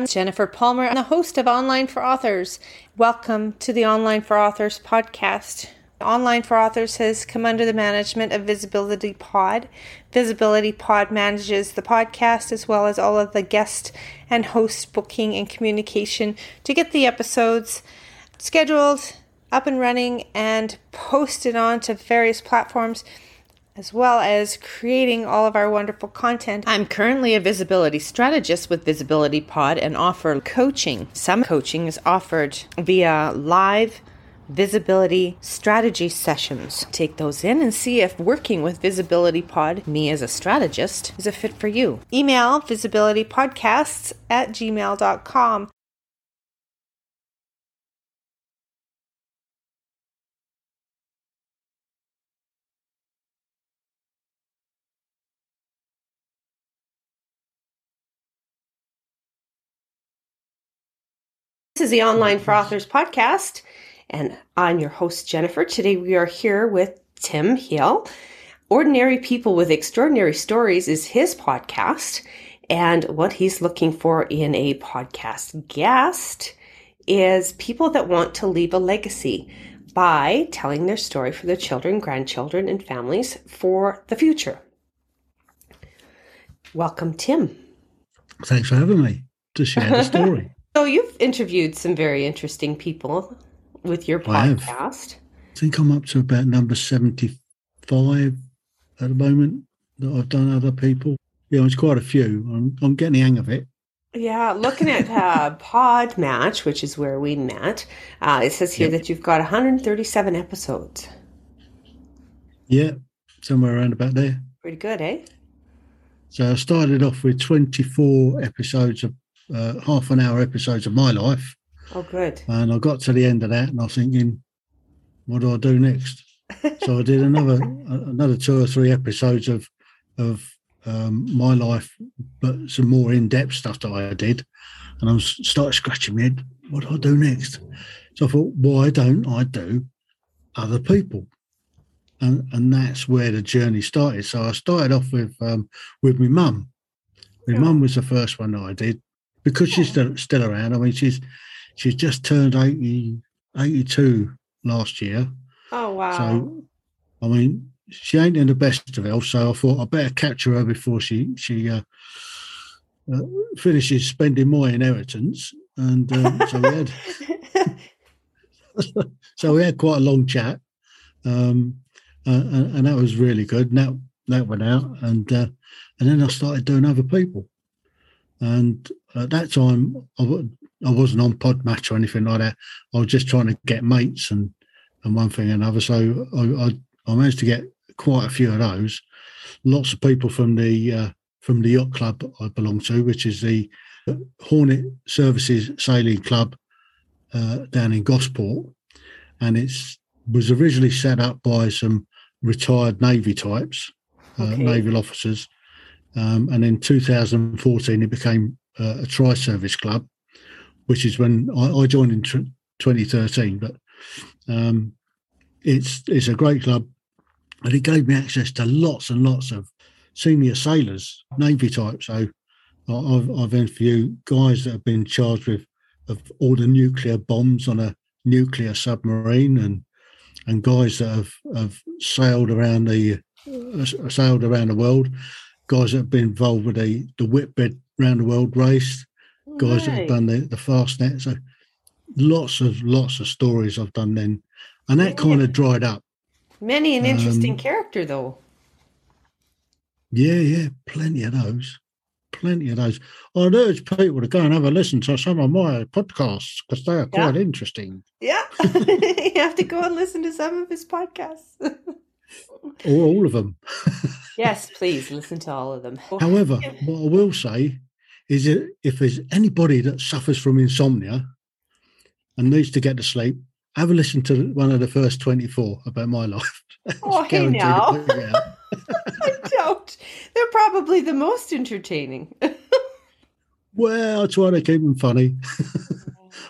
I'm Jennifer Palmer, I'm the host of Online for Authors. Welcome to the Online for Authors podcast. Online for Authors has come under the management of Visibility Pod. Visibility Pod manages the podcast as well as all of the guest and host booking and communication to get the episodes scheduled, up and running, and posted onto various platforms as well as creating all of our wonderful content. I'm currently a visibility strategist with Visibility Pod and offer coaching. Some coaching is offered via live visibility strategy sessions. Take those in and see if working with Visibility Pod, me as a strategist, is a fit for you. Email visibilitypodcasts at gmail.com. This is the Online for Authors podcast, and I'm your host, Jennifer. Today we are here with Tim Heale. Ordinary People with Extraordinary Stories is his podcast, and what he's looking for in a podcast guest is people that want to leave a legacy by telling their story for their children, grandchildren, and families for the future. Welcome, Tim. Thanks for having me to share the story. So you've interviewed some very interesting people with your podcast. I, think I'm up to about number 75 at the moment that I've done other people. Yeah, it's quite a few. I'm, I'm getting the hang of it. Yeah, looking at uh, PodMatch, which is where we met, uh, it says here yep. that you've got 137 episodes. Yeah, somewhere around about there. Pretty good, eh? So I started off with 24 episodes of uh, half an hour episodes of my life. Oh, good. And I got to the end of that, and I was thinking, what do I do next? so I did another another two or three episodes of of um, my life, but some more in depth stuff that I did, and I was started scratching my head. What do I do next? So I thought, why don't I do other people? And and that's where the journey started. So I started off with um, with my mum. My mum was the first one that I did, because she's still, still around. I mean, she's she's just turned 80, 82 last year. Oh wow! So, I mean, she ain't in the best of health. So I thought I better capture her before she she uh, uh, finishes spending my inheritance. And um, so we had so we had quite a long chat, um, uh, and, and, that was really good. And that that went out, and uh, and then I started doing other people. And at that time, I w- I wasn't on Podmatch or anything like that. I was just trying to get mates and, and one thing and another. So I, I, I managed to get quite a few of those. Lots of people from the uh, from the yacht club I belong to, which is the Hornet Services Sailing Club uh, down in Gosport, and it was originally set up by some retired Navy types, uh, naval officers, um, and in 2014, it became uh, a tri service club, which is when I, I joined in tr- 2013. But um, it's it's a great club, and it gave me access to lots and lots of senior sailors, Navy type. So I've, I've interviewed guys that have been charged with of all the nuclear bombs on a nuclear submarine, and and guys that have, have sailed around the uh, sailed around the world guys that have been involved with the the Whitbread round the world race, guys right. that have done the the fastnet. So lots of lots of stories I've done then, and that yeah. kind of dried up. Many an interesting um, character though. Yeah, yeah, plenty of those. Plenty of those. I'd urge people to go and have a listen to some of my podcasts because they are quite interesting. Yeah. you have to go and listen to some of his podcasts. or all of them. yes, please listen to all of them. However, what I will say is that if there's anybody that suffers from insomnia and needs to get to sleep, have a listen to one of the first 24 about my life. Oh, hey now. I don't. They're probably the most entertaining. well, I try to keep them funny.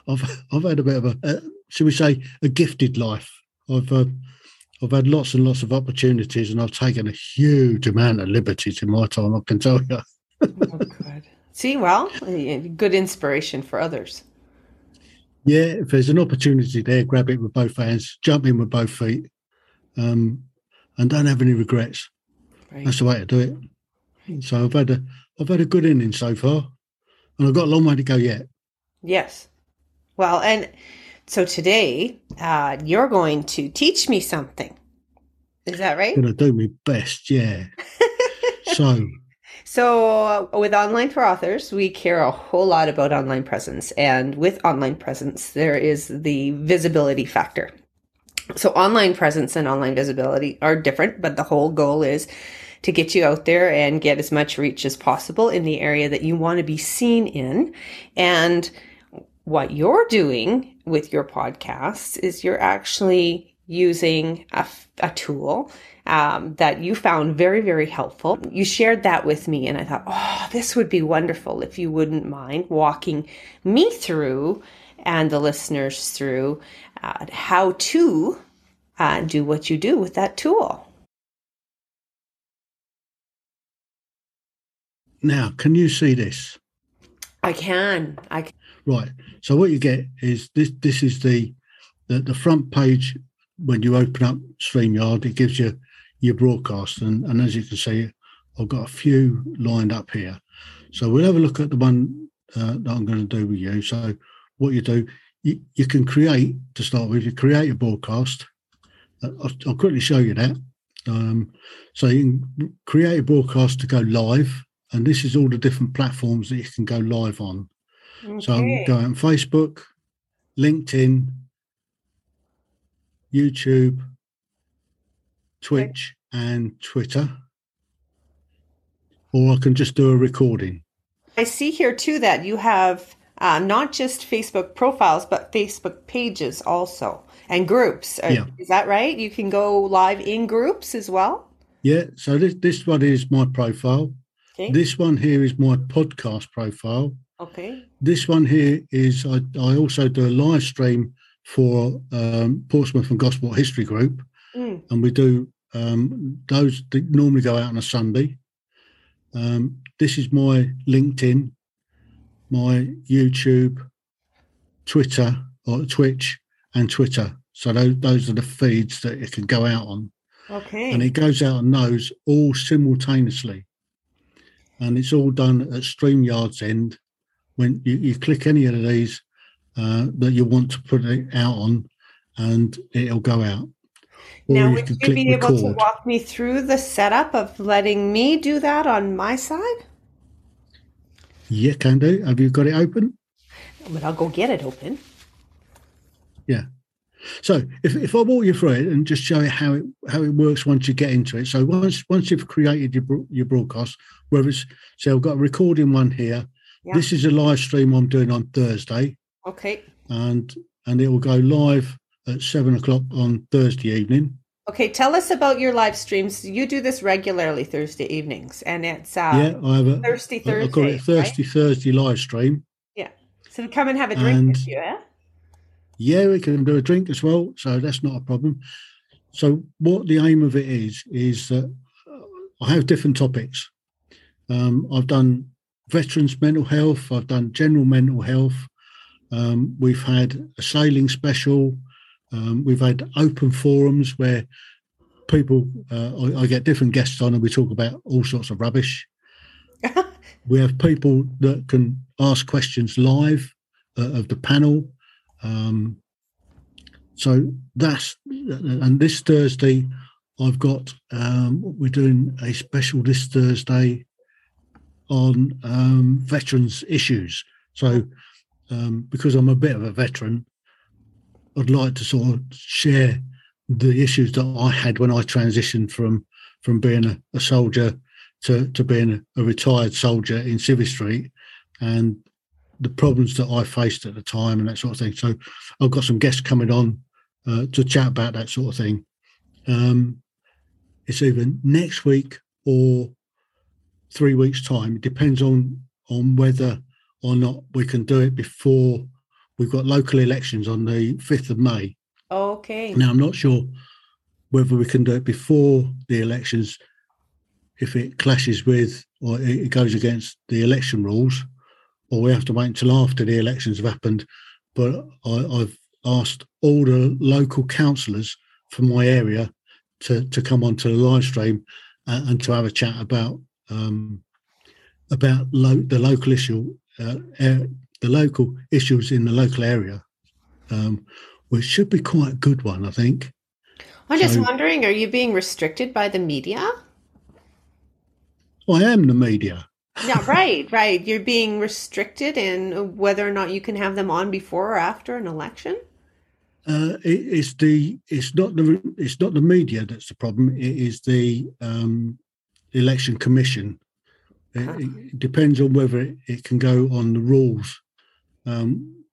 I've I've had a bit of a, uh, should we say, a gifted life. I've uh, I've had lots and lots of opportunities, and I've taken a huge amount of liberties in my time. I can tell you. oh, God. See, well, good inspiration for others. Yeah, if there's an opportunity there, grab it with both hands, jump in with both feet, um, and don't have any regrets. Right. That's the way to do it. So I've had a I've had a good inning so far, and I've got a long way to go yet. Yes. Well, and so today uh, you're going to teach me something. Is that right? I'm going to do my best, yeah. so so, uh, with Online for Authors, we care a whole lot about online presence. And with online presence, there is the visibility factor. So, online presence and online visibility are different, but the whole goal is to get you out there and get as much reach as possible in the area that you want to be seen in. And what you're doing with your podcasts is you're actually using a, a tool um, that you found very, very helpful. You shared that with me, and I thought, oh, this would be wonderful if you wouldn't mind walking me through and the listeners through uh, how to uh, do what you do with that tool. Now, can you see this? I can. I can. Right. So what you get is this. This is the the, the front page when you open up StreamYard. It gives you your broadcast. And, and as you can see, I've got a few lined up here. So we'll have a look at the one uh, that I'm going to do with you. So what you do, you, you can create to start with. You create a broadcast. Uh, I'll, I'll, quickly show you that. Um, so you can create a broadcast to go live, and this is all the different platforms that you can go live on. Okay. So I'm going on Facebook, LinkedIn, YouTube, Twitch, okay. and Twitter. Or I can just do a recording. I see here too that you have uh, not just Facebook profiles, but Facebook pages also and groups. Uh, yeah. Is that right? You can go live in groups as well? Yeah. So this, this one is my profile. Okay. This one here is my podcast profile. Okay. This one here is I, I also do a live stream for um, Portsmouth and Gosport History Group mm. and we do um, those normally go out on a Sunday. Um, this is my LinkedIn, my YouTube, Twitter or Twitch, and Twitter. So those, those are the feeds that it can go out on. Okay. And it goes out on those all simultaneously. And it's all done at StreamYard's end. When you, you click any of these uh, that you want to put it out on, and it'll go out. Now, would you be able record. to walk me through the setup of letting me do that on my side? Yeah, can do. Have you got it open? But I'll go get it open. Yeah. So if, if I walk you through it and just show you how it how it works once you get into it. So once once you've created your your broadcast, whether it's so I've got a recording one here. Yeah. This is a live stream I'm doing on Thursday. Okay. And and it will go live at seven o'clock on Thursday evening. Okay, tell us about your live streams. You do this regularly Thursday evenings, and it's uh, yeah, I have a Thirsty Thursday. I call it Thirsty right? Thursday live stream. Yeah, so come and have a drink and, with you, eh? Yeah, we can do a drink as well, so that's not a problem. So, what the aim of it is is that I have different topics. Um, I've done veterans mental health. I've done general mental health. Um, we've had a sailing special. Um, we've had open forums where people, uh, I, I, get different guests on and we talk about all sorts of rubbish. we have people that can ask questions live uh, of the panel. Um, so that's, and this Thursday, I've got, um, we're doing a special this Thursday on um, veterans issues. So, um, because I'm a bit of a veteran, I'd like to sort of share the issues that I had when I transitioned from from being a, a soldier to, to being a, a, retired soldier in Civvy Street and the problems that I faced at the time and that sort of thing. So I've got some guests coming on uh, to chat about that sort of thing. Um, it's either next week or three weeks' time. It depends on on whether or not we can do it before we've got local elections on the 5th of May. Okay. Now, I'm not sure whether we can do it before the elections if it clashes with or it goes against the election rules, or we have to wait until after the elections have happened. But I, I've asked all the local councillors from my area to, to come onto the live stream and, and to have a chat about um, about lo- the local issue, uh, the local issues in the local area, um, which should be quite a good one, I think. I'm just wondering, are you being restricted by the media? I am the media. yeah, right, right. You're being restricted in whether or not you can have them on before or after an election. Uh, it, it's the it's not the it's not the media that's the problem. It is the um, election commission. It, it, depends on whether it, it, can go on the rules, um,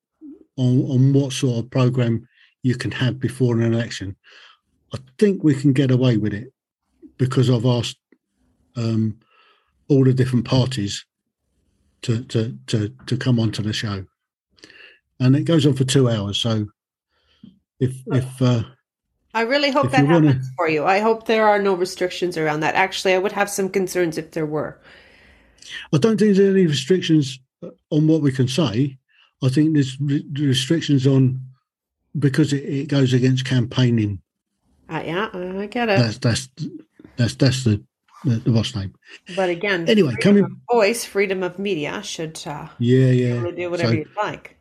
on on what sort of program you can have before an election. I think we can get away with it because I've asked um, all the different parties to to to to come onto the show, and it goes on for two hours. So if if uh, I really hope that happens wanna... for you. I hope there are no restrictions around that. Actually, I would have some concerns if there were. I don't think there's any restrictions on what we can say. I think there's re- restrictions on because it, it, goes against campaigning. Uh, yeah, I get it. That's that's that's that's the the, the boss name. But again, anyway, coming voice, freedom of media should uh, yeah yeah do whatever so, you like.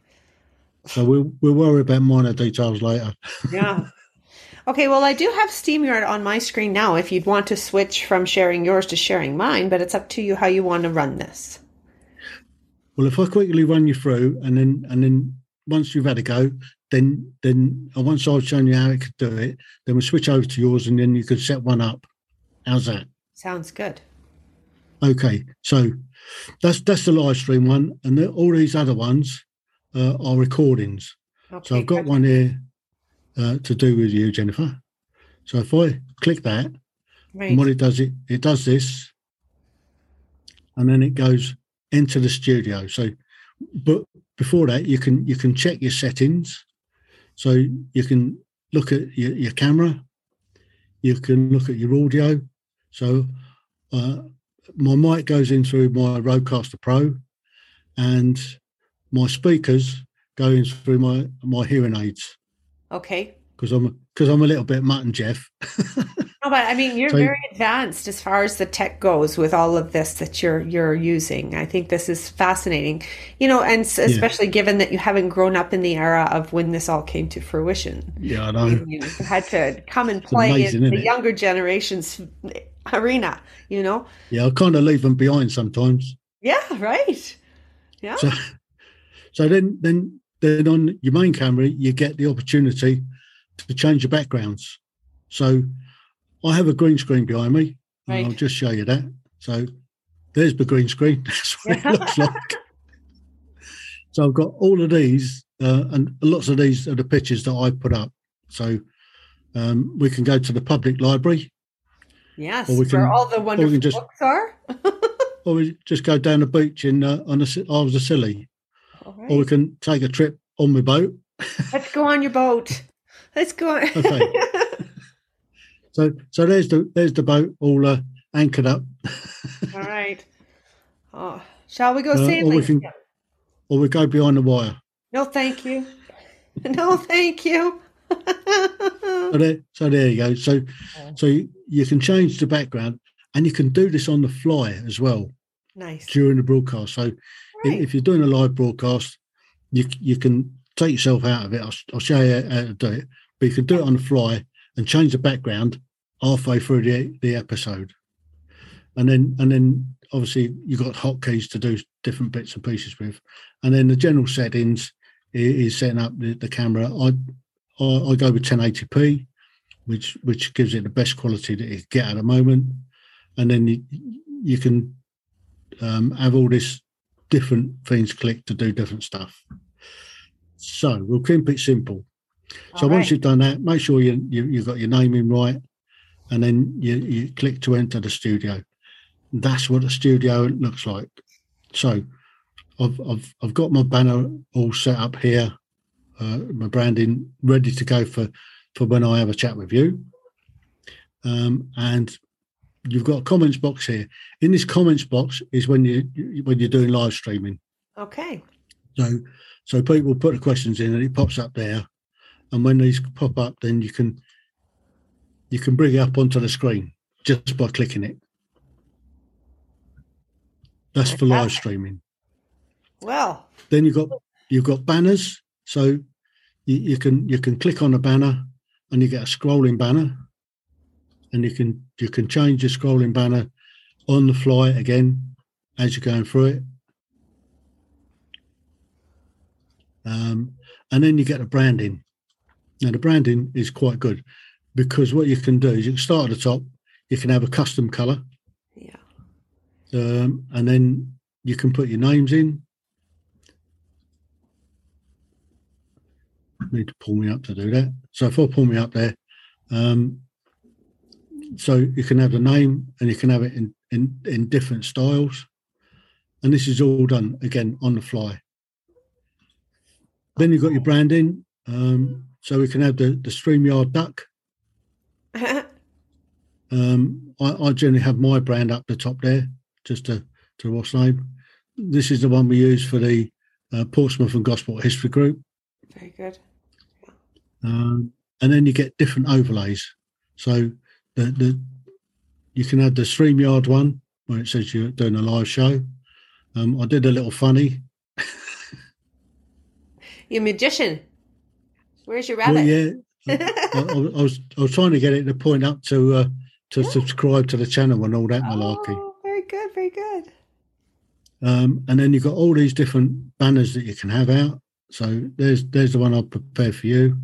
So we'll we'll worry about minor details later. yeah. Okay, well, I do have StreamYard on my screen now if you'd want to switch from sharing yours to sharing mine, but it's up to you how you want to run this. Well, if I quickly run you through and then and then once you've had a go, then then once I've shown you how it could do it, then we'll switch over to yours and then you can set one up. How's that? Sounds good. Okay, so that's that's the live stream one, and all these other ones uh, are recordings. Okay, so I've got one here uh, to do with you, Jennifer. So if I click that, right. and what it does, it it does this, and then it goes into the studio. So, but before that, you can you can check your settings. So you can look at your, your camera, you can look at your audio. So uh, my mic goes in through my Rodecaster Pro, and my speakers going through my my hearing aids. Okay. Because I'm because I'm a little bit Mutt and Jeff. no, but I mean you're so, very advanced as far as the tech goes with all of this that you're you're using. I think this is fascinating, you know, and especially yeah. given that you haven't grown up in the era of when this all came to fruition. Yeah, I know. You, you had to come and play amazing, in the it? younger generations arena. You know. Yeah, I kind of leave them behind sometimes. Yeah. Right. Yeah. So, so then, then, then on your main camera, you get the opportunity to change your backgrounds. So I have a green screen behind me. Right. I'll just show you that. So there's the green screen. That's what it looks like. So I've got all of these, uh, and lots of these are the pictures that I put up. So um, we can go to the public library. Yes, or we can, where all the wonderful just, books are. or we just go down the beach in uh, on the Isles of Scilly right. or we can take a trip on my boat. Let's go on your boat. Let's go. On. okay. So, so there's the there's the boat all uh, anchored up. all right. Oh, shall we go uh, sailing? Or we, can, or we go behind the wire. No, thank you. No, thank you. so, there, so there you go. So, so you, you can change the background, and you can do this on the fly as well. Nice. During the broadcast, so right. if you're doing a live broadcast, you you can take yourself out of it. I'll, I'll show you how to do it, but you can do it on the fly and change the background halfway through the the episode, and then and then obviously you've got hotkeys to do different bits and pieces with, and then the general settings is, setting up the, the camera. I, I, I go with 1080p, which which gives it the best quality that you get at the moment, and then you, you can um, have all this different things click to do different stuff. So we'll keep it simple. All so right. once you've done that, make sure you, you you've got your name in right, and then you, you click to enter the studio. That's what the studio looks like. So I've I've I've got my banner all set up here, uh, my branding ready to go for for when I have a chat with you. Um, and you've got a comments box here. In this comments box is when you when you're doing live streaming. Okay. So so people put the questions in and it pops up there. And when these pop up, then you can you can bring it up onto the screen just by clicking it. That's for live streaming. Well, then you've got you've got banners. So you, you can you can click on a banner and you get a scrolling banner, and you can you can change your scrolling banner on the fly again as you're going through it. Um, and then you get the branding. Now the branding is quite good because what you can do is you can start at the top. You can have a custom color. Yeah. Um, and then you can put your names in. Need to pull me up to do that. So if I pull me up there, um, so you can have the name and you can have it in, in, in different styles. And this is all done again on the fly. Then you've got your branding. Um, so we can have the, the StreamYard duck. um, I, I, generally have my brand up the top there, just to, to what's name. This is the one we use for the uh, Portsmouth and Gosport History Group. Very good. Um, and then you get different overlays. So the, the you can have the StreamYard one where it says you're doing a live show. Um, I did a little funny. you magician. Where's your rabbit? Well, yeah, I, I, was I was trying to get it to point up to uh, to yeah. subscribe to the channel and all that malarkey. Oh, very good, very good. Um, and then you've got all these different banners that you can have out. So there's there's the one I'll prepare for you.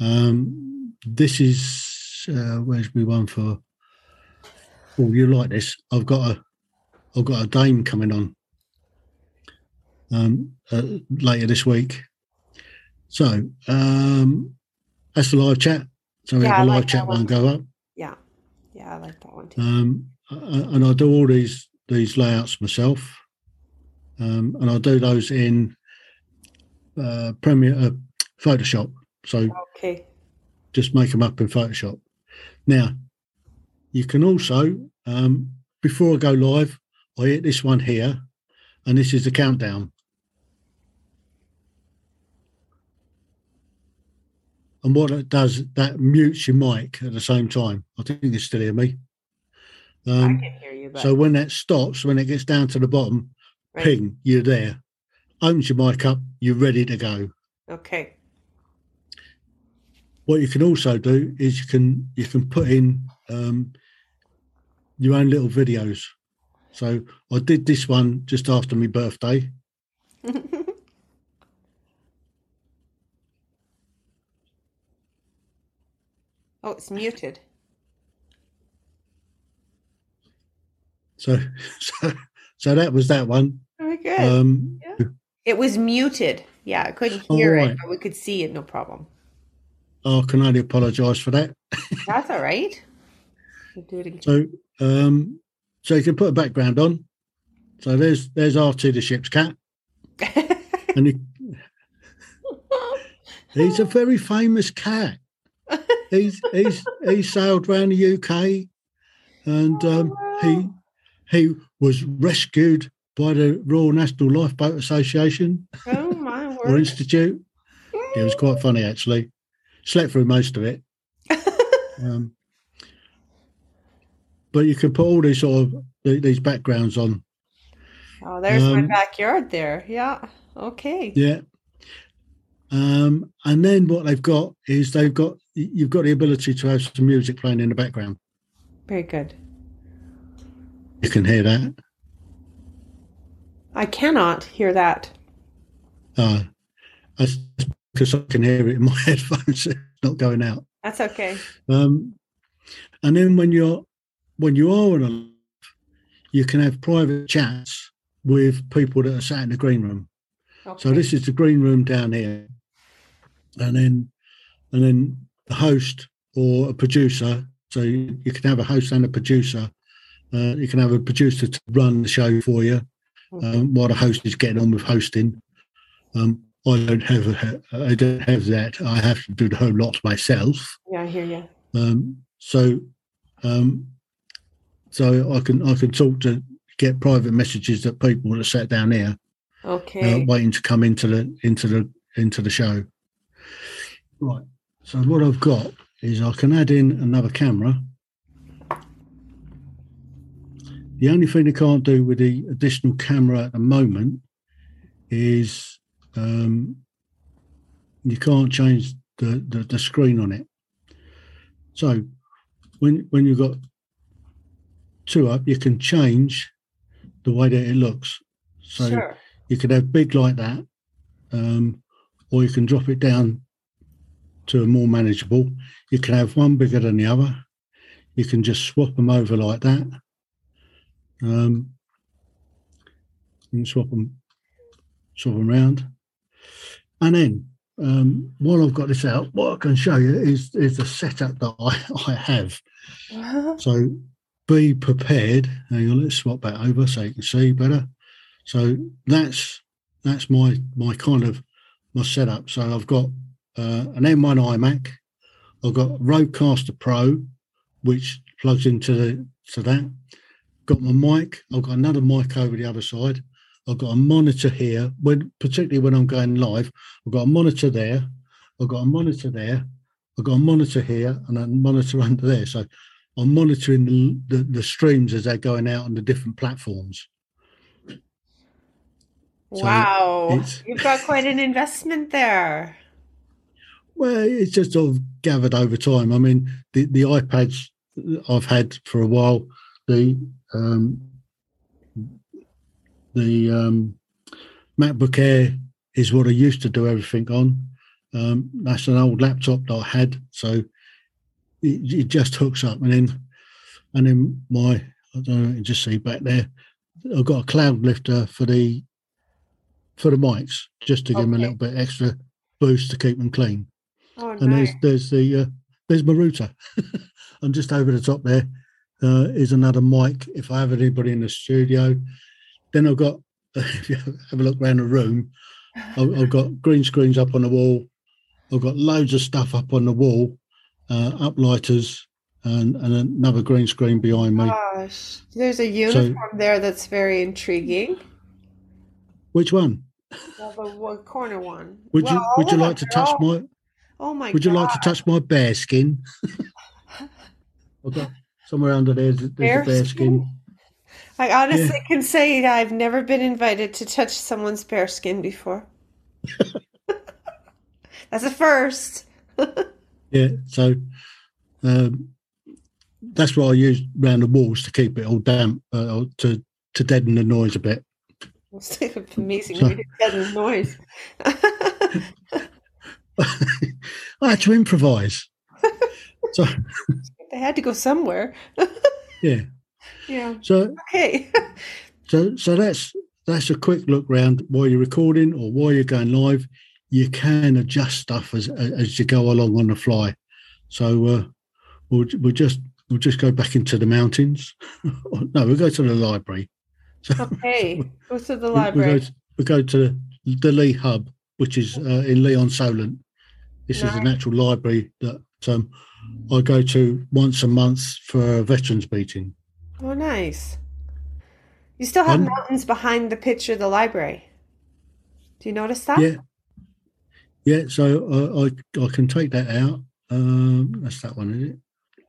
Um, this is uh, where's my one for? Oh, you like this? I've got a I've got a dame coming on um, uh, later this week. So um, that's the live chat. So we yeah, have a live like chat one. one go up. Yeah, yeah, I like that one too. Um, and I do all these these layouts myself, um, and I do those in uh, Premiere uh, Photoshop. So okay, just make them up in Photoshop. Now, you can also um, before I go live, I hit this one here, and this is the countdown. And what it does, that mutes your mic at the same time. I think you still hear me. Um, I can hear you. But... So when that stops, when it gets down to the bottom, right. ping, you're there. Opens your mic up, you're ready to go. Okay. What you can also do is you can you can put in um, your own little videos. So I did this one just after my birthday. Oh, it's muted. So, so, so that was that one. Very good. Um, yeah. It was muted. Yeah, I couldn't hear right. it, but we could see it. No problem. Oh, I can only apologise for that. That's all right. We'll do it again. So, um, so you can put a background on. So there's there's RT the ship's cat, and he, he's a very famous cat he's he's he sailed around the UK, and um, he he was rescued by the Royal National Lifeboat Association oh, my word. or Institute. It was quite funny actually. Slept through most of it. um, but you can put all these sort of these backgrounds on. Oh, there's um, my backyard there. Yeah. Okay. Yeah. Um, and then what they've got is they've got you've got the ability to have some music playing in the background. Very good. You can hear that. I cannot hear that. Uh, because I can hear it in my headphones. It's not going out. That's okay. Um, and then when you're when you are on a you can have private chats with people that are sat in the green room. Okay. So this is the green room down here and then and then the host or a producer. So you, you can have a host and a producer. Uh, you can have a producer to run the show for you um, while the host is getting on with hosting. Um, I don't have a, I don't have that. I have to do the whole lot myself. Yeah, I hear you. Um, so, um, so I can I can talk to get private messages that people that sat down here Okay. uh, waiting to come into the into the into the show. Right. So what I've got is I can add in another camera. The only thing I can't do with the additional camera at the moment is um, you can't change the, the, the screen on it. So when when you've got two up, you can change the way that it looks. So sure. you could have big like that, um, or you can drop it down to a more manageable. You can have one bigger than the other. You can just swap them over like that. Um, you can swap them, swap them around, and then um, while I've got this out, what I can show you is is the setup that I, I have. So be prepared. Hang on, let's swap that over so you can see better. So that's that's my my kind of my setup. So I've got uh, an M1 iMac. I've got Rodecaster Pro, which plugs into the to that. Got my mic. I've got another mic over the other side. I've got a monitor here. When particularly when I'm going live, I've got a monitor there. I've got a monitor there. I've got a monitor here and a monitor under there. So I'm monitoring the, the, the streams as they're going out on the different platforms. So wow. You've got quite an investment there. Well, it's just sort of gathered over time. I mean, the, the iPads I've had for a while, the um, the um, MacBook Air is what I used to do everything on. Um, that's an old laptop that I had, so it, it just hooks up, and then and then my I don't know, you can just see back there. I've got a Cloudlifter for the for the mics, just to give them a little bit extra boost to keep them clean Oh, and there's there's the uh, there's my router. and just over the top there uh, is another mic. If I have anybody in the studio, then I've got if you have a look around the room, I've, I've got green screens up on the wall. I've got loads of stuff up on the wall, uh, uplighters, and, and another green screen behind me. Gosh, there's a uniform there that's very intriguing. Which one? Well, the one corner one. Would Well, you would you like to touch all- my Oh my Would you like to touch my bear skin? I've got somewhere under there. There's, there's a bear skin. I honestly can say I've never been invited to touch someone's bare skin before. That's a first. Yeah, so um, that's what I use around the walls to keep it all damp, uh, or to to deaden the noise a bit. It's amazing So- deaden noise. I had to improvise. so They had to go somewhere. yeah, Yeah. so Okay. so so that's that's a quick look round while you're recording or while you're going live. You can adjust stuff as as you go along on the fly. So uh, we'll we'll just we'll just go back into the mountains. no, we'll go to the library. So Okay. Go to the library. We go to, we go to the Lee Hub, which is uh, in Lee-on-Solent. This is a Nice. natural library that um, I go to once a month for a veterans meeting. Oh, nice. You still have Um, mountains behind the picture of the library. Do you notice that? Yeah, yeah. So uh, I I can take that out. Um, that's that one, is it?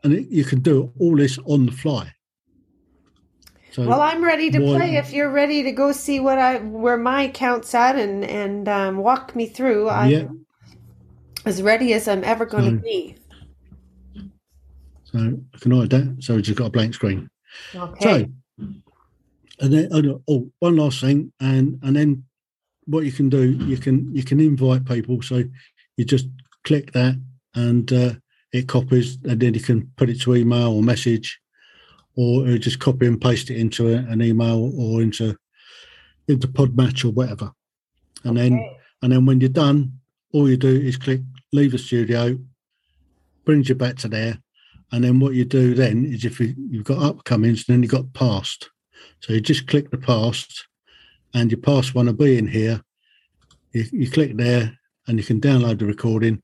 And it, you can do all this on the fly. So Well, I'm ready to Why- play. If you're ready to go see what I where my account's at and and um, walk me through, I'm yeah. as ready as I'm ever going to be. So I can hide that. So it's just got a blank screen. Okay. So, and then oh, no, oh, one last thing, and and then what you can do, you can you can invite people. So you just click that, and uh, it copies, and then you can put it to email or message, or just copy and paste it into an email or into into Podmatch or whatever. And then and then when you're done, all you do is click leave the studio, brings you back to there. And then what you do then is if you, you've got upcomings, then you've got past. So you just click the past and your past one will be in here. You, you click there and you can download the recording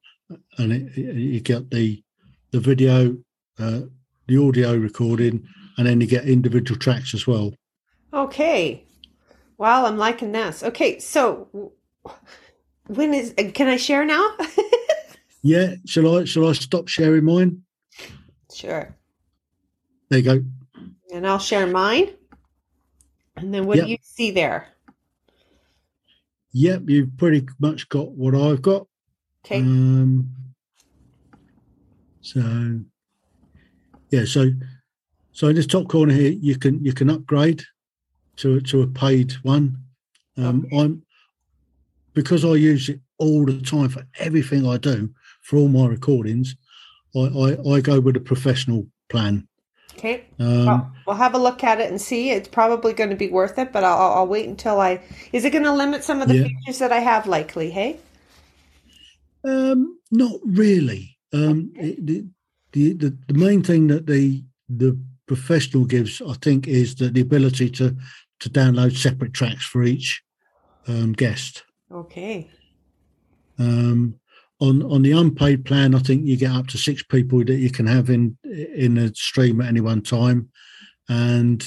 and it, it- you get the the video, uh, the audio recording and then you get individual tracks as well. Okay. Well, I'm liking this. Okay, so when is can I share now? Yeah, shall I shall I stop sharing mine? Sure. There you go. And I'll share mine. And then what Yep. do you see there? Yep, you've pretty much got what I've got. Okay. Um, so yeah, so so in this top corner here, you can you can upgrade to to a paid one. Um, Okay. I'm because I use it all the time for everything I do for all my recordings. I I, I go with a professional plan. Okay. Um, well, we'll have a look at it and see. It's probably going to be worth it, but I'll, I'll wait until I. Is it going to limit some of the Yeah. features that I have? Likely, hey. Um, not really. Um, it, the, the the the main thing that the the professional gives, I think, is that the ability to to download separate tracks for each um, guest. Okay. Um, on on the unpaid plan, I think you get up to six people that you can have in in a stream at any one time, and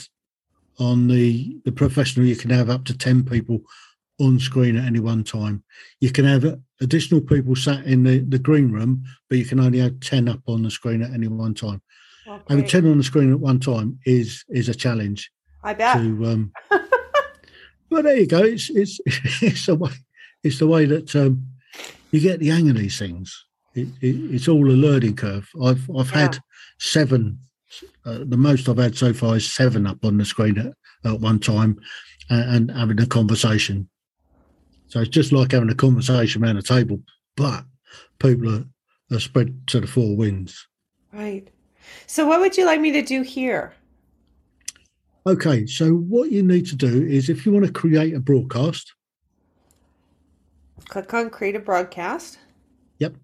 on the the professional, you can have up to ten people on screen at any one time. You can have additional people sat in the, the green room, but you can only have ten up on the screen at any one time. Having Okay. ten on the screen at one time is is a challenge I bet. to. Um, but there you go. It's it's it's the way it's the way that um, you get the hang of these things. It, it, it's all a learning curve. I've I've Yeah. had seven. Uh, the most I've had so far is seven up on the screen at, at one time, and, and having a conversation. So it's just like having a conversation around a table, but people are, are spread to the four winds. Right. So, what would you like me to do here? Okay, so what you need to do is if you want to create a broadcast, Click on create a broadcast. Yep.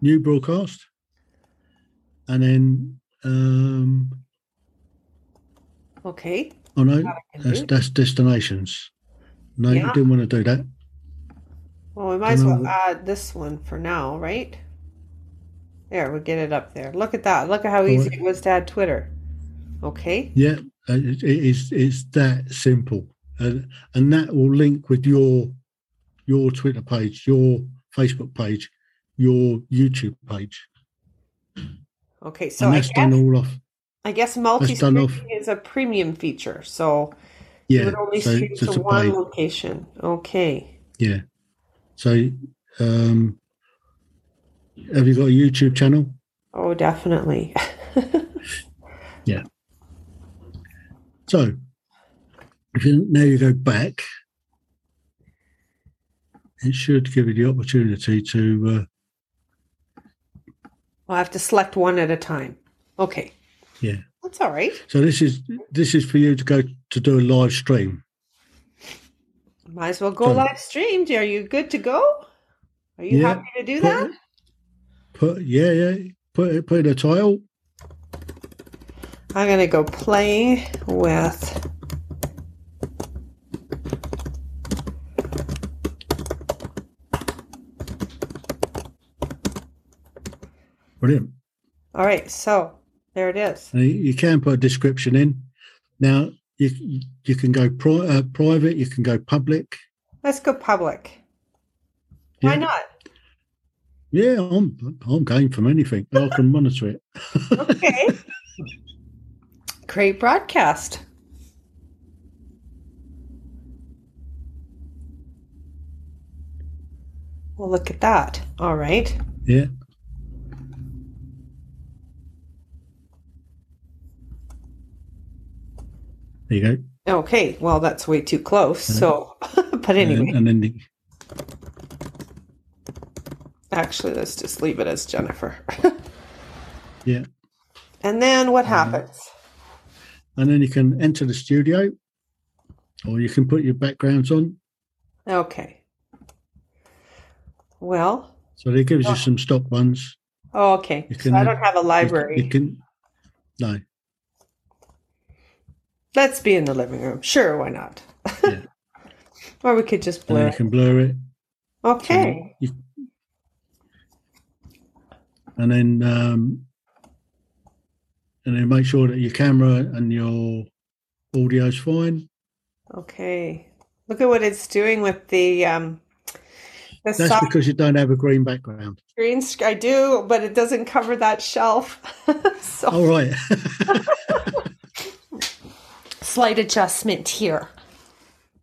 New broadcast, and then um, Okay. oh no, That I can that's that's destinations. No, Yeah. you didn't want to do that. Well, we might as well add this one for now, right? There, we get it up there. Look at that. Look at how easy it was to add Twitter. Okay. Yeah, it, it is. It's that simple, and and that will link with your your Twitter page, your Facebook page, your YouTube page, Okay. So and I that's done guess, all off. I guess multi-streaming is a premium feature. So you Yeah, would only so, stream so to one paid. location. Okay. Yeah. So, um, have you got a YouTube channel? Oh, definitely. Yeah. So, if you now you go back, it should give you the opportunity to. Uh, I'll have to select one at a time. Okay. Yeah. That's all right. so this is this is for you to go to do a live stream. Might as well go So- live streamed. Are you good to go? Are you Yeah. happy to do Put, that? put yeah yeah put it put in a title. I'm going to go play with Brilliant. All right, so there it is. You, can put a description in. Now you you can go pri- uh, private. You can go public. Let's go public. Why Yeah. not? Yeah, I'm I'm game from anything. I can monitor it. Okay. Great broadcast. Well, look at that. All right. Yeah. There you go. Okay. Well, that's way too close. So, but anyway, And, and then the, actually, let's just leave it as Jennifer. yeah, And then what happens? and then you can enter the studio, or you can put your backgrounds on. Okay. Well, So it gives Oh. you uh, some stock ones. oh, okay. You So I don't have a You- library. You can. No. Let's be in the living room. Sure, why not? Yeah. or we could just And blur. you can blur it. Okay. You, and then um, and then make sure that your camera and your audio's fine. Okay. Look at what it's doing with the um the That's because you don't have a green background. green I do, but it doesn't cover that shelf. so All right. slight adjustment here.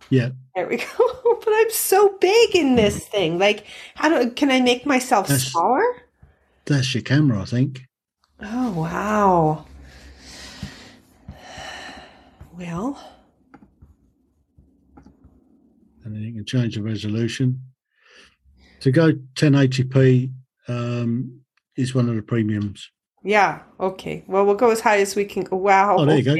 yeah. There we go. but I'm so big in this thing. Like, how do can I make myself That's- smaller? That's your camera, I think. Oh wow. Well, And then you can change the resolution. To go 1080p um, is one of the premiums. yeah. Okay. Well, we'll go as high as we can. Wow. Oh, there you go.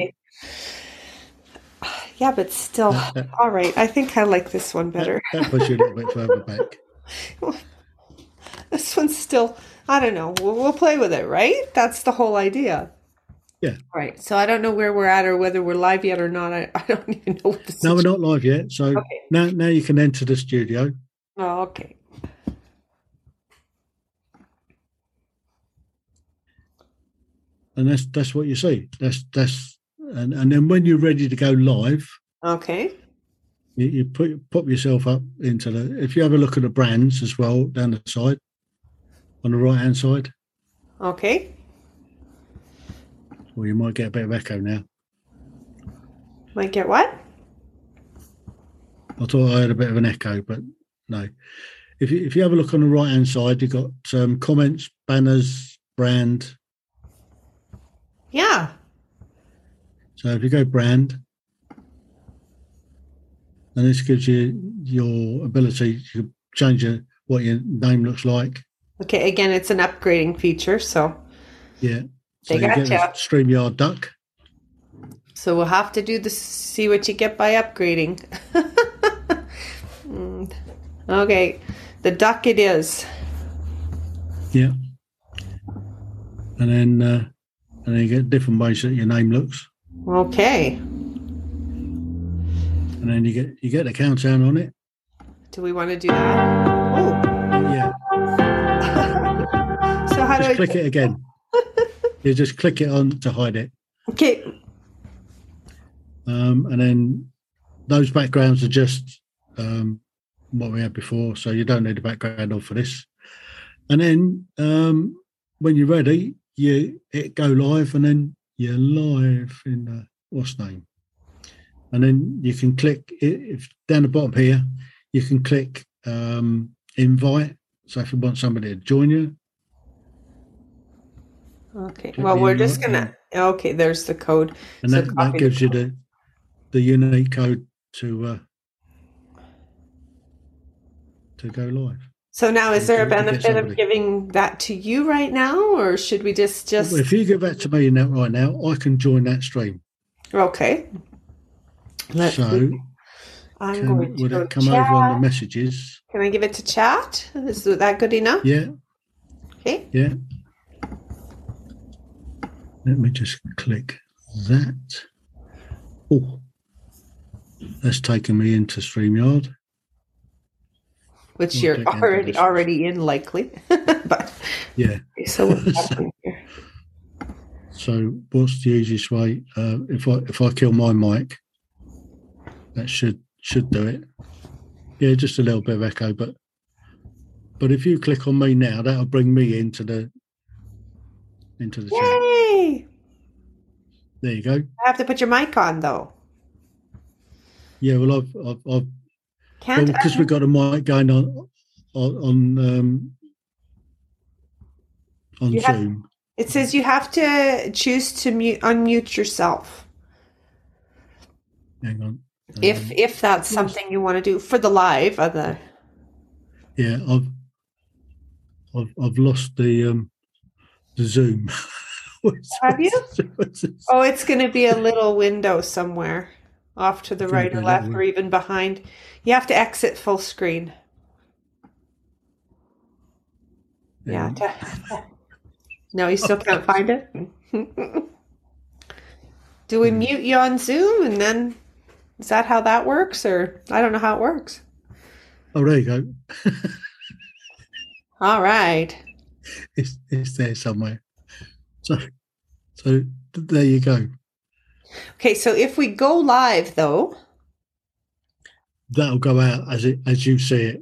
Yeah, but still. All right. I think I like this one better. that, puts you a little bit further back. This one's still, I don't know. We'll, we'll play with it, right? That's the whole idea. Yeah. Right. So I don't know where we're at or whether we're live yet or not. I, I don't even know what the No, we're not live yet. So Okay. now, now you can enter the studio. Oh, okay. and that's that's what you see. That's that's and, and then when you're ready to go live, Okay. you, you put pop yourself up into the. If you have a look at the brands as well down the side, on the right hand side, Okay. or you might get a bit of echo now. Might get what? I thought I had a bit of an echo, but no. If you if you have a look on the right hand side, you've got um, comments, banners, brand. Yeah. So if you go brand, and this gives you your ability to change your, what your name looks like. Okay. Again, it's an upgrading feature. So, Yeah. They So you get gotcha. a StreamYard duck. so we'll have to do this. See what you get by upgrading. Mm. okay. The duck it is. Yeah. And then uh, and then you get different ways that your name looks. Okay. And then you get you get the countdown on it. Do we want to do that? Oh. Yeah. So how do I Just click it again. you just click it on to hide it. Okay. Um, and then those backgrounds are just um, what we had before, so you don't need a background on for this. And then um, when you're ready, you hit go live, and then you're live in the what's name, and then you can click if down the bottom here, you can click um, invite. So if you want somebody to join you, Okay. Well, we're just gonna. Okay. There's the code. and So that, that copy the gives you the the unique code to uh, to go live. So now, is there a You can get benefit of giving that to you right now, or should we just just? Well, if you give that to me now, right now, I can join that stream. Okay. Let's so, see. I'm can, going to would it come chat. over on the messages? Can I give it to chat? Is that good enough? Yeah, Okay. yeah. Let me just click that. Oh, that's taken me into StreamYard. Which you're already already in, likely. but Yeah. so what's happening here? So, what's the easiest way? Uh, if I if I kill my mic, that should should do it. Yeah, just a little bit of echo, but but if you click on me now, that'll bring me into the into the chat. Yay! There you go. I have to put your mic on though. Yeah, well, I've I've, I've Can't because we've got a mic going on on on, um, on You have- Zoom. it says you have to choose to mute unmute yourself Hang on. if Um, if that's something you want to do for the live of the yeah, I've I've I've lost the um the Zoom. Have you? Oh, it's going to be a little window somewhere off to the right or left or even behind. You have to exit full screen. Yeah. To- no, you still can't find it? Do we Hmm. mute you on Zoom and then is that how that works or I don't know how it works. Oh, there you go. All right. It's it's there somewhere. So So there you go. Okay, so if we go live though, That'll go out as it as you see it.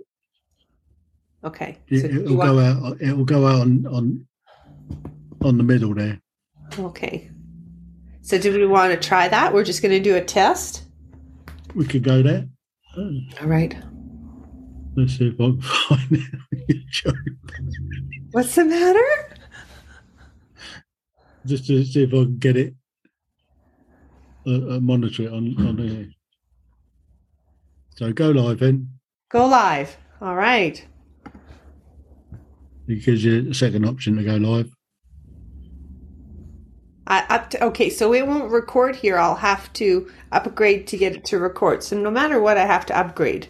okay. It, so it'll go want- out. It will go out on on on the middle there. Okay. So do we want to try that? We're just going to do a test. We could go there. All right. Let's see if I can find it. What's the matter? Just to see if I can get it. Uh, uh, monitor it on on here. So go live then. Go live. All right. It gives you a second option to go live. I up to, okay, so it won't record here. I'll have to upgrade to get it to record. So no matter what, I have to upgrade.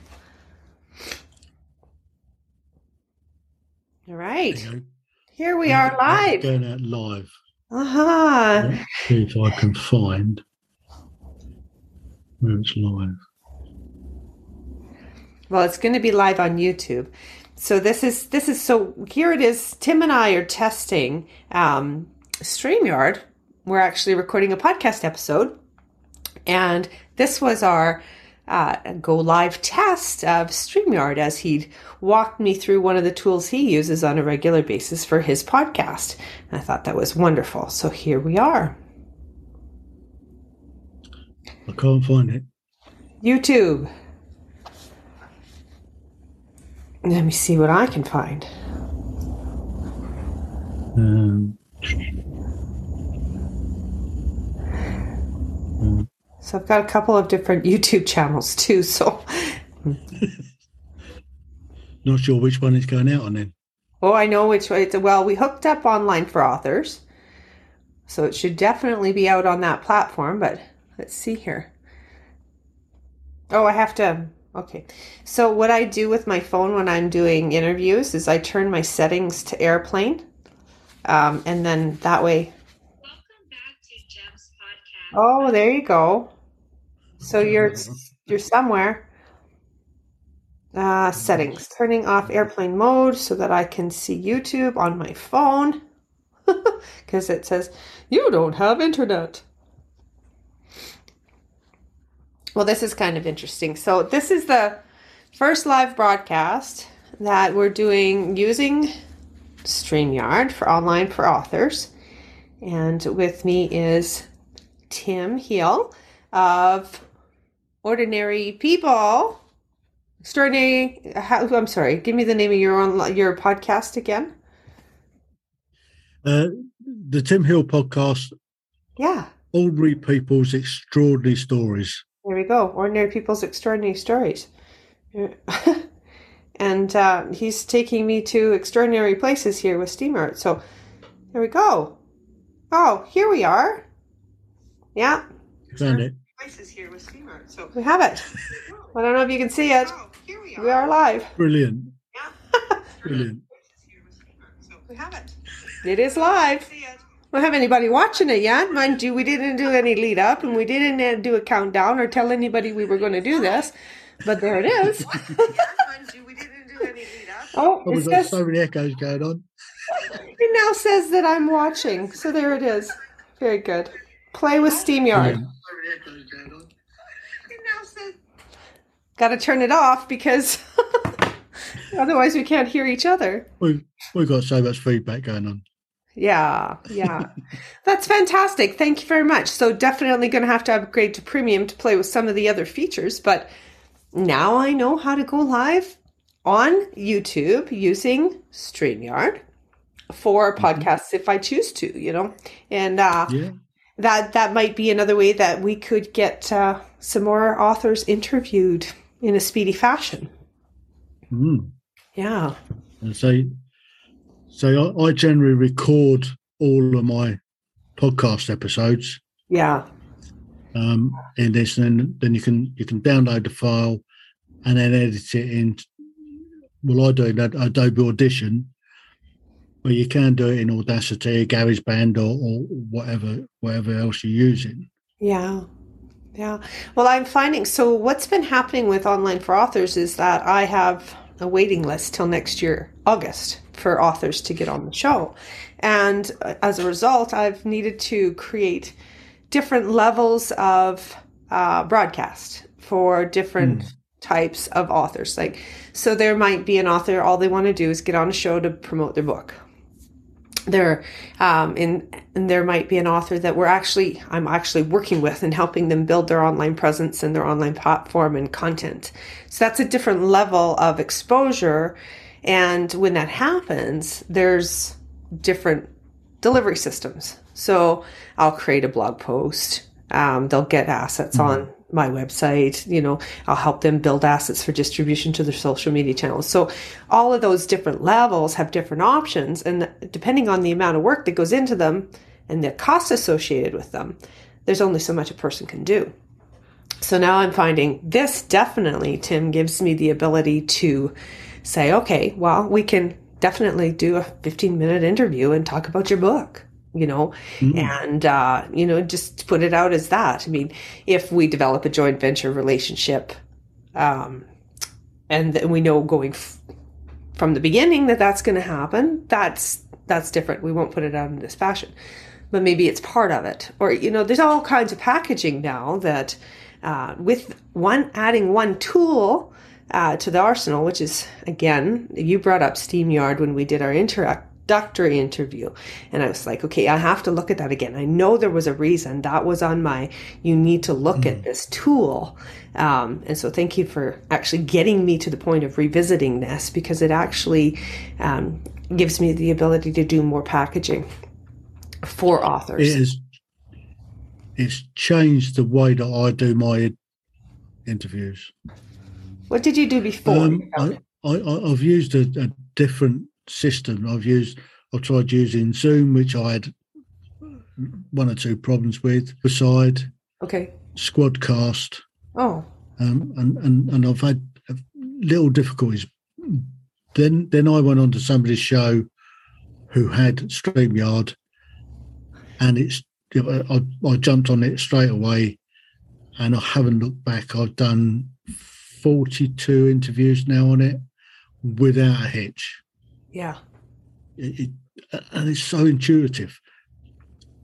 All right. There you go. Here we are live. Going out live. Aha. Let's see if I can find where it's live. Well, it's going to be live on YouTube. So this is this is so here it is. Tim and I are testing um, Streamyard. We're actually recording a podcast episode, and this was our uh, go live test of Streamyard as he walked me through one of the tools he uses on a regular basis for his podcast. And I thought that was wonderful. So here we are. I can't find it. YouTube. Let me see what I can find. Um, So I've got a couple of different YouTube channels too. So, not sure which one it's going out on then. oh, I know which way. It's, well, we hooked up online for authors, so it should definitely be out on that platform. But let's see here. Oh, I have to. Okay. So what I do with my phone when I'm doing interviews is I turn my settings to airplane, um, and then that way Welcome back to Jem's podcast. Oh, there you go. So you're you're somewhere. Uh, settings. Turning off airplane mode so that I can see YouTube on my phone. Because it says you don't have internet. Well, this is kind of interesting. So this is the first live broadcast that we're doing using StreamYard for online for authors. And with me is Tim Heale of Ordinary People. Extraordinary. I'm sorry. Give me the name of your on, your podcast again. Uh, the Tim Heale podcast, Yeah, Ordinary People's Extraordinary Stories. There we go. Ordinary People's Extraordinary Stories. and uh, he's taking me to extraordinary places here with StreamYard. So there we go. Oh, here we are. Yeah, Found it. places here with StreamYard. So we have it. I don't know if you can see it. Here we We are live. Brilliant. Yeah. Brilliant. We have it. It is live. We don't have anybody watching it yet. Mind you, we didn't do any lead up and we didn't uh, do a countdown or tell anybody we were going to do this. But there it is. Oh, Oh, we've got so many echoes going on. it now says that I'm watching. So there it is. Very good. Play with StreamYard. Brilliant. Got to turn it off because otherwise we can't hear each other. We've, we've got so much feedback going on. Yeah, yeah. That's fantastic. Thank you very much. So definitely going to have to upgrade to premium to play with some of the other features, but now I know how to go live on YouTube using StreamYard for podcasts if I choose to, you know. And uh Yeah. that that might be another way that we could get uh, some more authors interviewed in a speedy fashion. Mm. Yeah. And so, so I, I generally record all of my podcast episodes Yeah. um, in this, and then, then you can you can download the file and then edit it in. Well, I do that Adobe Audition, but you can do it in Audacity, GarageBand, or, or whatever whatever else you're using. Yeah. Yeah. Well, I'm finding so what's been happening with Online for Authors is that I have a waiting list till next year, August, for authors to get on the show. And uh, as a result, I've needed to create different levels of uh, broadcast for different types of authors. Like, so there might be an author, all they want to do is get on a show to promote their book. There, um, and, and there might be an author that we're actually, I'm actually working with and helping them build their online presence and their online platform and content. So that's a different level of exposure. And when that happens, there's different delivery systems. So I'll create a blog post. Um, they'll get assets on my website. You know, I'll help them build assets for distribution to their social media channels. So all of those different levels have different options. And depending on the amount of work that goes into them and the costs associated with them, there's only so much a person can do. So now I'm finding this definitely, Tim, gives me the ability to say, okay, well, we can definitely do a 15 minute interview and talk about your book you know? And uh, you know just put it out as that. I mean if we develop a joint venture relationship um, and we know going f- from the beginning that that's going to happen that's that's different. We won't put it out in this fashion. But maybe it's part of it. Or you know there's all kinds of packaging now that uh, with one adding one tool uh, to the arsenal which is again you brought up StreamYard when we did our introductory interview. And i was like okay i have to look at that again. I know there was a reason that was on my you need to look at this tool. Um, and so thank you for actually getting me to the point of revisiting this because it actually um, gives me the ability to do more packaging for authors. It has it's changed the way that I do my interviews. what did you do before? Um, I, I've used a, a different system. I've used, I tried using Zoom, which I had one or two problems with. Beside okay Squadcast, oh um, and, and and I've had little difficulties. Then then I went on to somebody's show who had Streamyard, and it's I, I jumped on it straight away, and I haven't looked back. I've done forty two interviews now on it without a hitch. Yeah It, it, and it's so intuitive.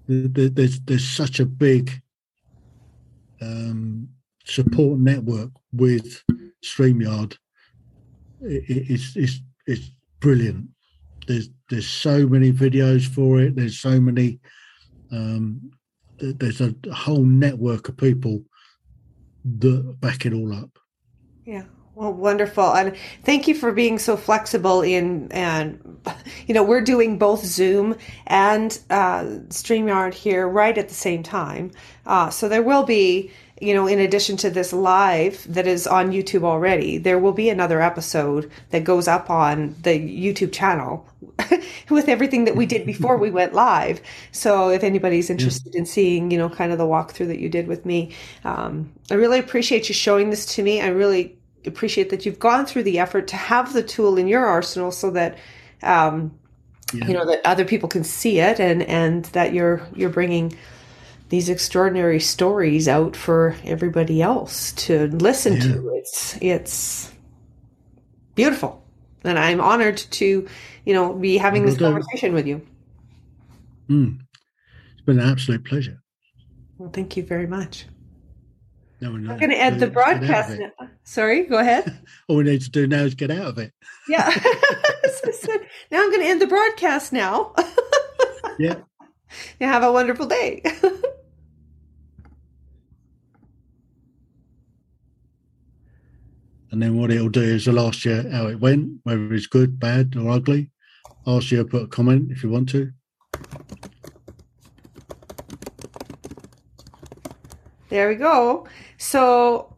There- there- There's there's such a big um, support network with Streamyard. It- it's it's it's brilliant. There's there's so many videos for it. There's so many. Um, there's a whole network of people that back it all up. Yeah. Well, wonderful. And thank you for being so flexible in, and, you know, we're doing both Zoom and uh, StreamYard here right at the same time. Uh, so there will be, you know, in addition to this live that is on YouTube already, there will be another episode that goes up on the YouTube channel with everything that we did before we went live. So if anybody's interested in seeing, you know, kind of the walkthrough that you did with me, um, I really appreciate you showing this to me. I really appreciate that you've gone through the effort to have the tool in your arsenal so that um, Yeah. you know that other people can see it and and that you're you're bringing these extraordinary stories out for everybody else to listen Yeah. to it's it's beautiful and i'm honored to you know be having this conversation with you Mm. It's been an absolute pleasure. well thank you very much Now we know- i'm going to end the let's get out of broadcast now. sorry go ahead All we need to do now is get out of it. yeah So- now i'm going to end the broadcast now Yeah. Yeah, have a wonderful day. And then what it'll do is I'll ask you how it went, whether it's good, bad, or ugly. Ask you to put a comment if you want to. There we go. So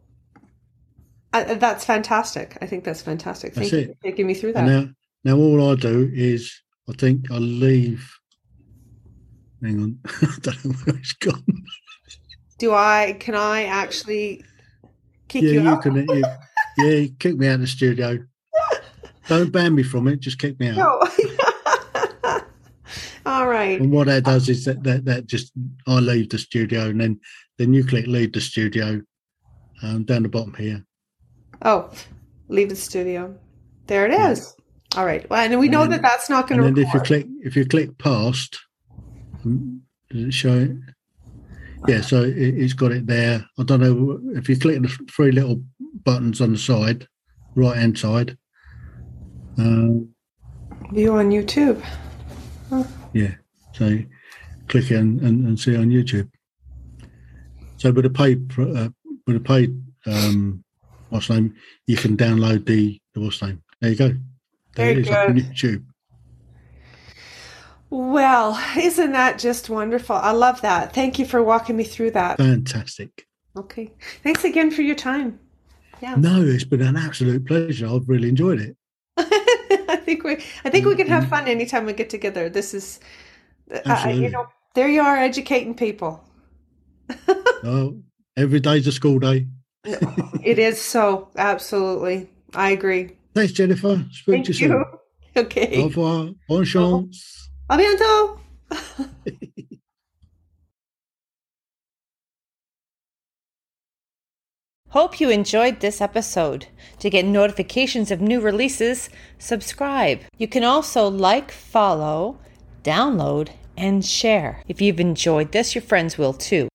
uh, that's fantastic. I think that's fantastic. Thank That's you for taking me through that. now, now all I do is I think I leave. Hang on, I don't know where it's gone. Do I? Can I actually kick yeah, you you out? can. You, yeah, kick me out of the studio. Don't ban me from it. Just kick me out. No. All right. And what that does is that, that that just I leave the studio, and then then you click leave the studio, um, down the bottom here. Oh, leave the studio. There it is. All right. Well, and we know And that that's not going to And if you click if you click past, mm, does it show it? Yeah, so it, it's got it there. I don't know if you click the three little buttons on the side, right hand side. Um, View on YouTube. yeah, so click it and, and, and see it on YouTube. So with a paid uh, with a paid um, what's name, you can download the, the what's name. There you go. There it is on. YouTube. Well, isn't that just wonderful? I love that. Thank you for walking me through that. Fantastic. Okay. Thanks again for your time. Yeah. No, it's been an absolute pleasure. I've really enjoyed it. I think we I think we can have Mhm. fun anytime we get together. This is uh, you know, there you are educating people. Oh, every day's a school day. It is so absolutely. I agree. Thanks, Jennifer. Speak Thank to you you. soon. Okay. Au revoir. Bonne chance. A bientôt. Hope you enjoyed this episode. To get notifications of new releases, subscribe. You can also like, follow, download, and share. If you've enjoyed this, your friends will too.